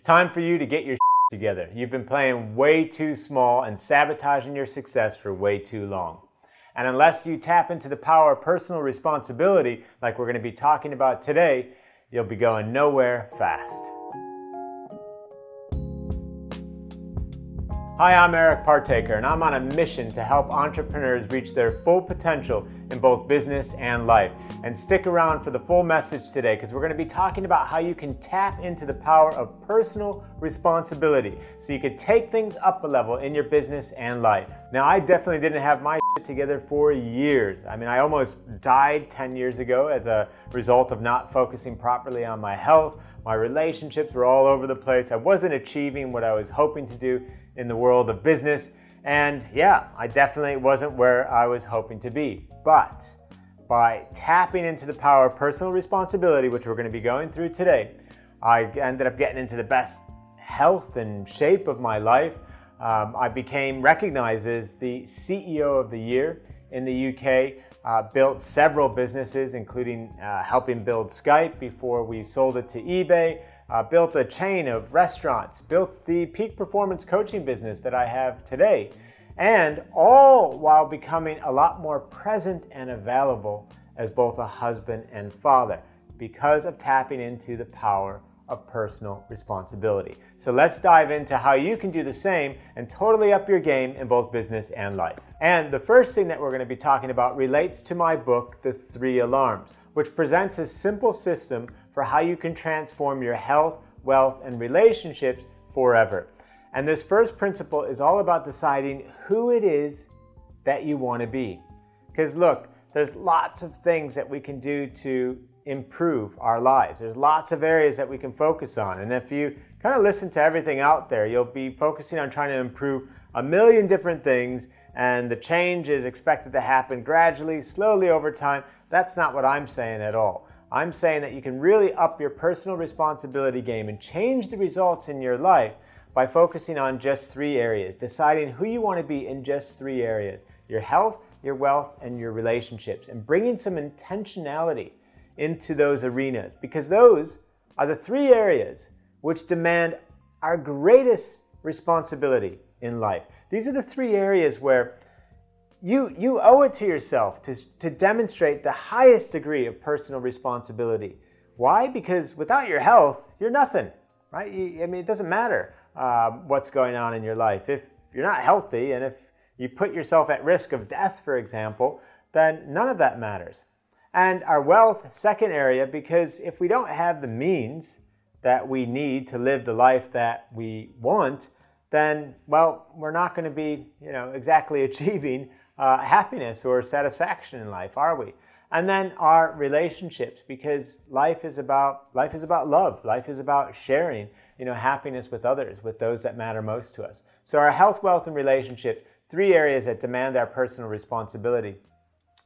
It's time for you to get your together. You've been playing way too small and sabotaging your success for way too long. And unless you tap into the power of personal responsibility, like we're going to be talking about today, you'll be going nowhere fast. Hi, I'm Eric Partaker, and I'm on a mission to help entrepreneurs reach their full potential in both business and life. And stick around for the full message today because we're going to be talking about how you can tap into the power of personal responsibility so you can take things up a level in your business and life. Now, I definitely didn't have my shit together for years. I mean, I almost died 10 years ago as a result of not focusing properly on my health. My relationships were all over the place. I wasn't achieving what I was hoping to do in the world of business. And yeah, I definitely wasn't where I was hoping to be. But by tapping into the power of personal responsibility, which we're going to be going through today, I ended up getting into the best health and shape of my life. Um, I became recognized as the CEO of the Year in the UK. Uh, built several businesses, including uh, helping build Skype before we sold it to eBay uh, built a chain of restaurants, built the peak performance coaching business that I have today, and all while becoming a lot more present and available as both a husband and father because of tapping into the power of personal responsibility. So let's dive into how you can do the same and totally up your game in both business and life. And the first thing that we're going to be talking about relates to my book, The Three Alarms, which presents a simple system for how you can transform your health, wealth, and relationships forever. And this first principle is all about deciding who it is that you want to be. Because look, there's lots of things that we can do to improve our lives. There's lots of areas that we can focus on. And if you kind of listen to everything out there, you'll be focusing on trying to improve a million different things, and the change is expected to happen gradually, slowly over time. That's not what I'm saying at all. I'm saying that you can really up your personal responsibility game and change the results in your life by focusing on just three areas, deciding who you want to be in just three areas your health, your wealth, and your relationships, and bringing some intentionality into those arenas because those are the three areas which demand our greatest responsibility in life. These are the three areas where you, you owe it to yourself to, to demonstrate the highest degree of personal responsibility. Why? Because without your health, you're nothing, right? You, I mean, it doesn't matter uh, what's going on in your life. If you're not healthy and if you put yourself at risk of death, for example, then none of that matters. And our wealth, second area, because if we don't have the means that we need to live the life that we want, then, well, we're not going to be, you know, exactly achieving uh, happiness or satisfaction in life, are we? And then our relationships, because life is about life is about love. Life is about sharing, you know, happiness with others, with those that matter most to us. So our health, wealth, and relationship, three areas that demand our personal responsibility.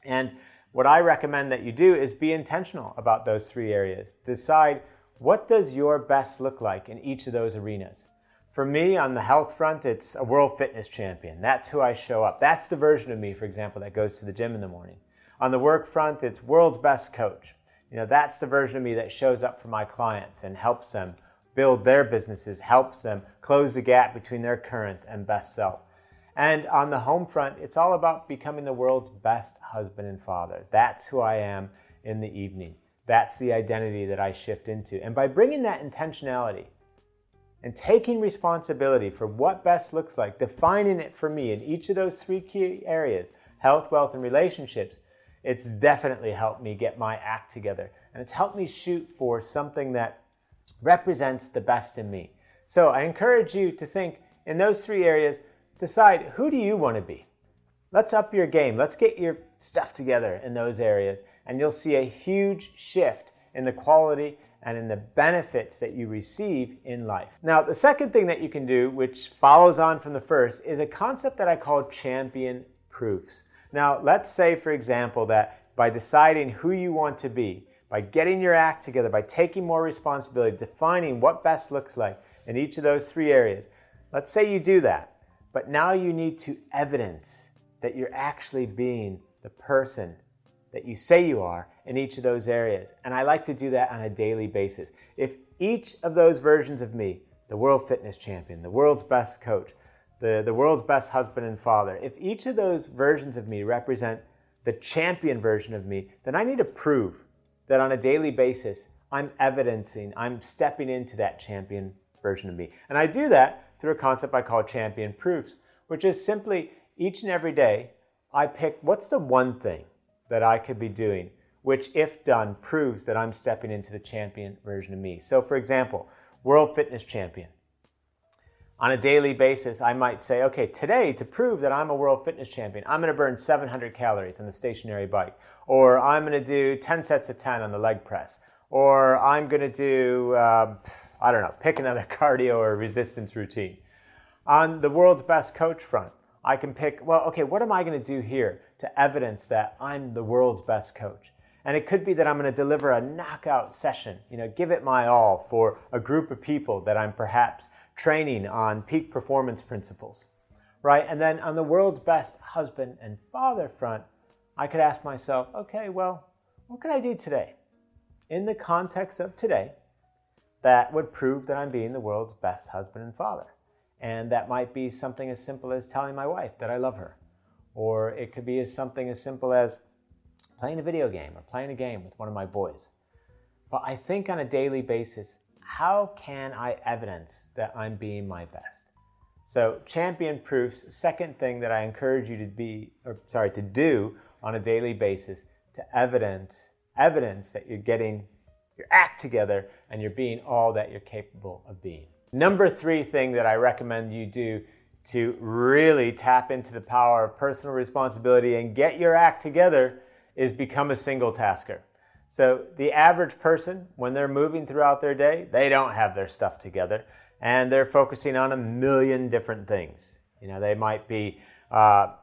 And what I recommend that you do is be intentional about those three areas. Decide what does your best look like in each of those arenas. For me, on the health front, it's a world fitness champion. That's who I show up. That's the version of me, for example, that goes to the gym in the morning. On the work front, it's world's best coach. You know, that's the version of me that shows up for my clients and helps them build their businesses, helps them close the gap between their current and best self. And on the home front, it's all about becoming the world's best husband and father. That's who I am in the evening. That's the identity that I shift into. And by bringing that intentionality, and taking responsibility for what best looks like, defining it for me in each of those three key areas health, wealth, and relationships it's definitely helped me get my act together. And it's helped me shoot for something that represents the best in me. So I encourage you to think in those three areas, decide who do you want to be? Let's up your game. Let's get your stuff together in those areas, and you'll see a huge shift in the quality and in the benefits that you receive in life. Now, the second thing that you can do, which follows on from the first, is a concept that I call champion proofs. Now, let's say, for example, that by deciding who you want to be, by getting your act together, by taking more responsibility, defining what best looks like in each of those three areas, let's say you do that, but now you need to evidence that you're actually being the person that you say you are in each of those areas. And I like to do that on a daily basis. If each of those versions of me the world fitness champion, the world's best coach, the, the world's best husband and father, if each of those versions of me represent the champion version of me, then I need to prove that on a daily basis I'm evidencing, I'm stepping into that champion version of me. And I do that through a concept I call champion proofs, which is simply each and every day I pick what's the one thing that I could be doing, which, if done, proves that I'm stepping into the champion version of me. So, for example, world fitness champion. On a daily basis, I might say, okay, today, to prove that I'm a world fitness champion, I'm going to burn 700 calories on the stationary bike, or I'm going to do 10 sets of 10 on the leg press, or I'm going to do, um, I don't know, pick another cardio or resistance routine. On the world's best coach front, I can pick, well, okay, what am I going to do here to evidence that I'm the world's best coach? And it could be that I'm going to deliver a knockout session, you know, give it my all for a group of people that I'm perhaps training on peak performance principles, right? And then on the world's best husband and father front, I could ask myself, okay, well, what can I do today in the context of today that would prove that I'm being the world's best husband and father? And that might be something as simple as telling my wife that I love her. Or it could be as something as simple as playing a video game or playing a game with one of my boys. But I think on a daily basis, how can I evidence that I'm being my best? So, champion proofs, second thing that I encourage you to be, or sorry, to do on a daily basis to evidence evidence that you're getting your act together and you're being all that you're capable of being. Number three thing that I recommend you do to really tap into the power of personal responsibility and get your act together is become a single tasker. So the average person, when they're moving throughout their day, they don't have their stuff together and they're focusing on a million different things. You know, they might be uh,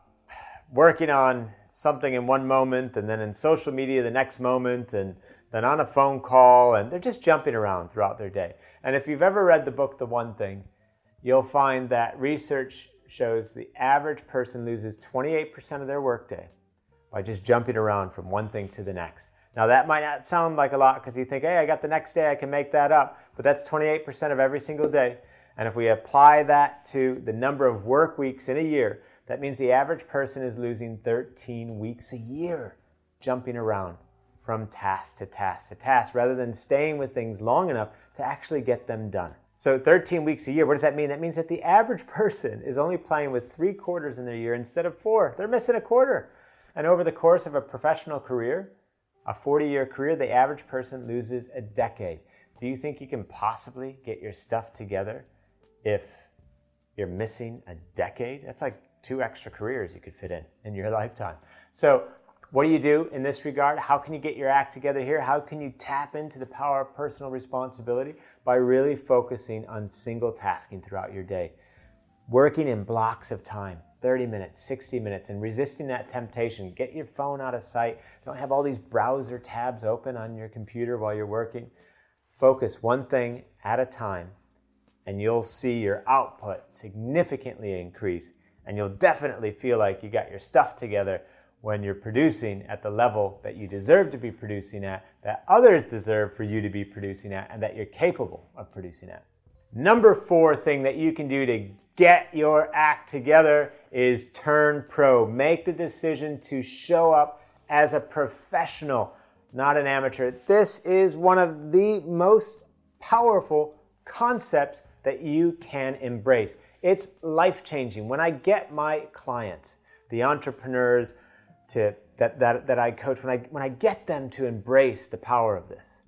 working on something in one moment and then in social media the next moment and then on a phone call and they're just jumping around throughout their day. And if you've ever read the book The One Thing, you'll find that research shows the average person loses 28% of their workday by just jumping around from one thing to the next. Now, that might not sound like a lot because you think, hey, I got the next day, I can make that up. But that's 28% of every single day. And if we apply that to the number of work weeks in a year, that means the average person is losing 13 weeks a year jumping around from task to task to task rather than staying with things long enough to actually get them done. So 13 weeks a year, what does that mean? That means that the average person is only playing with three quarters in their year instead of four. They're missing a quarter. And over the course of a professional career, a 40 year career, the average person loses a decade. Do you think you can possibly get your stuff together if you're missing a decade? That's like two extra careers you could fit in in your lifetime. So, what do you do in this regard? How can you get your act together here? How can you tap into the power of personal responsibility? By really focusing on single tasking throughout your day, working in blocks of time 30 minutes, 60 minutes, and resisting that temptation. Get your phone out of sight. Don't have all these browser tabs open on your computer while you're working. Focus one thing at a time, and you'll see your output significantly increase. And you'll definitely feel like you got your stuff together when you're producing at the level that you deserve to be producing at, that others deserve for you to be producing at, and that you're capable of producing at. Number four thing that you can do to get your act together is turn pro. Make the decision to show up as a professional, not an amateur. This is one of the most powerful concepts that you can embrace. It's life changing. When I get my clients, the entrepreneurs to, that, that, that I coach, when I, when I get them to embrace the power of this,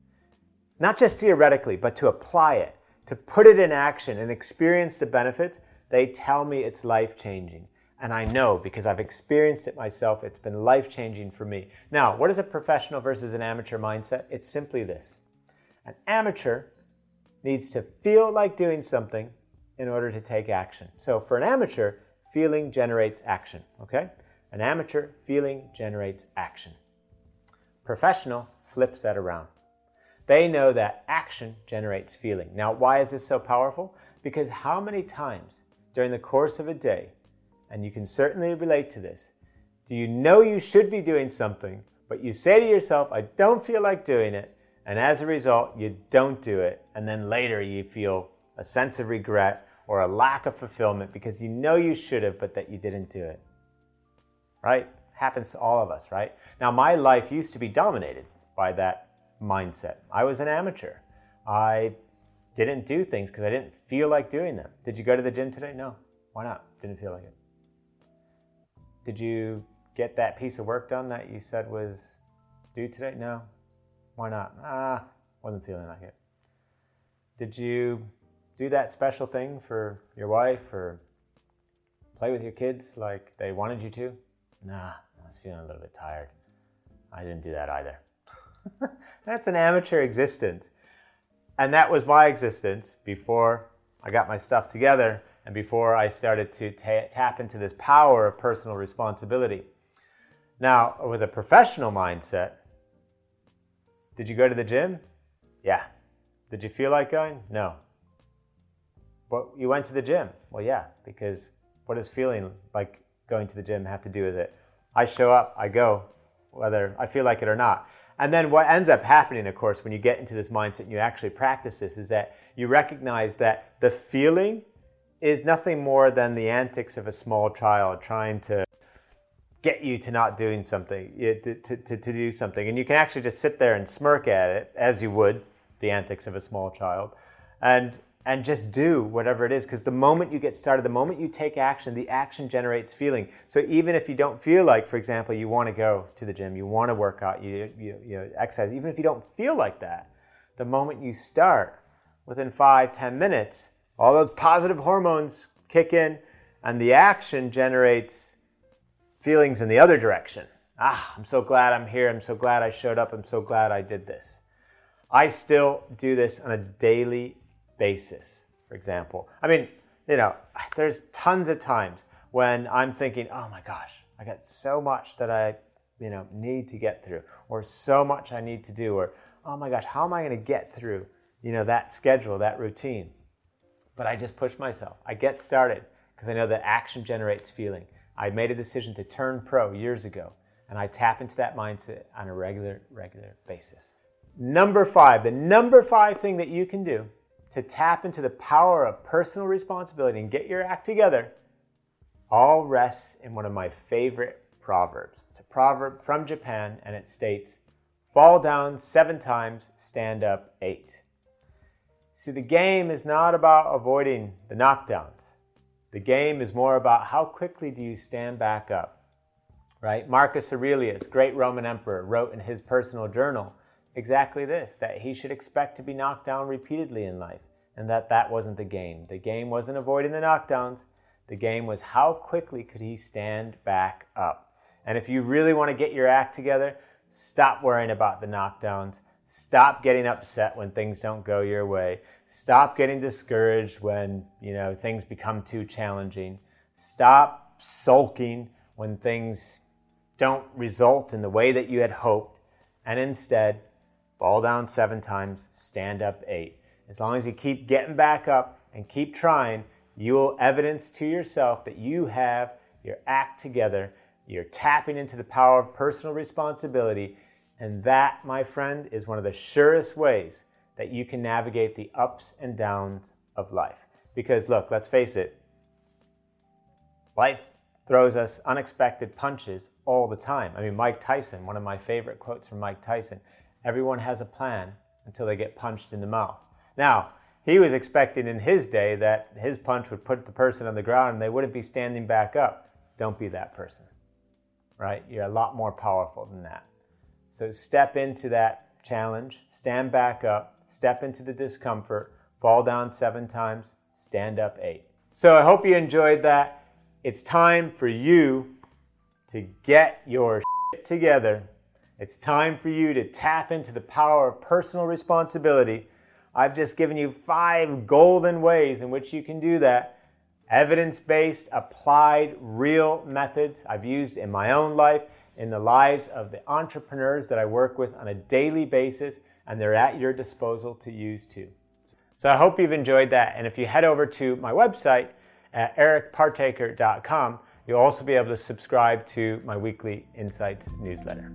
not just theoretically, but to apply it, to put it in action and experience the benefits, they tell me it's life changing. And I know because I've experienced it myself, it's been life changing for me. Now, what is a professional versus an amateur mindset? It's simply this an amateur needs to feel like doing something in order to take action. So, for an amateur, feeling generates action, okay? An amateur, feeling generates action. Professional flips that around. They know that action generates feeling. Now, why is this so powerful? Because how many times during the course of a day, and you can certainly relate to this, do you know you should be doing something, but you say to yourself, I don't feel like doing it, and as a result, you don't do it, and then later you feel a sense of regret, or a lack of fulfillment because you know you should have, but that you didn't do it. Right? Happens to all of us, right? Now, my life used to be dominated by that mindset. I was an amateur. I didn't do things because I didn't feel like doing them. Did you go to the gym today? No. Why not? Didn't feel like it. Did you get that piece of work done that you said was due today? No. Why not? Ah, wasn't feeling like it. Did you do that special thing for your wife or play with your kids like they wanted you to? Nah, I was feeling a little bit tired. I didn't do that either. That's an amateur existence. And that was my existence before I got my stuff together and before I started to ta- tap into this power of personal responsibility. Now, with a professional mindset, did you go to the gym? Yeah. Did you feel like going? No. But you went to the gym? Well, yeah, because what does feeling like going to the gym have to do with it? I show up, I go, whether I feel like it or not. And then what ends up happening, of course, when you get into this mindset and you actually practice this, is that you recognize that the feeling is nothing more than the antics of a small child trying to get you to not doing something, to, to, to, to do something. And you can actually just sit there and smirk at it, as you would the antics of a small child, and and just do whatever it is. Because the moment you get started, the moment you take action, the action generates feeling. So even if you don't feel like, for example, you want to go to the gym, you want to work out, you, you, you know, exercise, even if you don't feel like that, the moment you start, within five, ten minutes, all those positive hormones kick in, and the action generates feelings in the other direction. Ah, I'm so glad I'm here. I'm so glad I showed up. I'm so glad I did this. I still do this on a daily basis, for example. I mean, you know, there's tons of times when I'm thinking, oh my gosh, I got so much that I, you know, need to get through, or so much I need to do, or oh my gosh, how am I going to get through, you know, that schedule, that routine? But I just push myself. I get started because I know that action generates feeling. I made a decision to turn pro years ago, and I tap into that mindset on a regular, regular basis. Number five, the number five thing that you can do to tap into the power of personal responsibility and get your act together all rests in one of my favorite proverbs. It's a proverb from Japan and it states, Fall down seven times, stand up eight. See, the game is not about avoiding the knockdowns. The game is more about how quickly do you stand back up, right? Marcus Aurelius, great Roman emperor, wrote in his personal journal exactly this that he should expect to be knocked down repeatedly in life, and that that wasn't the game. The game wasn't avoiding the knockdowns, the game was how quickly could he stand back up. And if you really want to get your act together, stop worrying about the knockdowns. Stop getting upset when things don't go your way. Stop getting discouraged when, you know, things become too challenging. Stop sulking when things don't result in the way that you had hoped. And instead, fall down seven times, stand up eight. As long as you keep getting back up and keep trying, you will evidence to yourself that you have your act together. You're tapping into the power of personal responsibility. And that, my friend, is one of the surest ways that you can navigate the ups and downs of life. Because, look, let's face it, life throws us unexpected punches all the time. I mean, Mike Tyson, one of my favorite quotes from Mike Tyson everyone has a plan until they get punched in the mouth. Now, he was expecting in his day that his punch would put the person on the ground and they wouldn't be standing back up. Don't be that person, right? You're a lot more powerful than that. So step into that challenge, stand back up, step into the discomfort, fall down seven times, stand up eight. So I hope you enjoyed that. It's time for you to get your together it's time for you to tap into the power of personal responsibility. I've just given you five golden ways in which you can do that. Evidence based, applied, real methods I've used in my own life, in the lives of the entrepreneurs that I work with on a daily basis, and they're at your disposal to use too. So I hope you've enjoyed that. And if you head over to my website at ericpartaker.com, you'll also be able to subscribe to my weekly insights newsletter.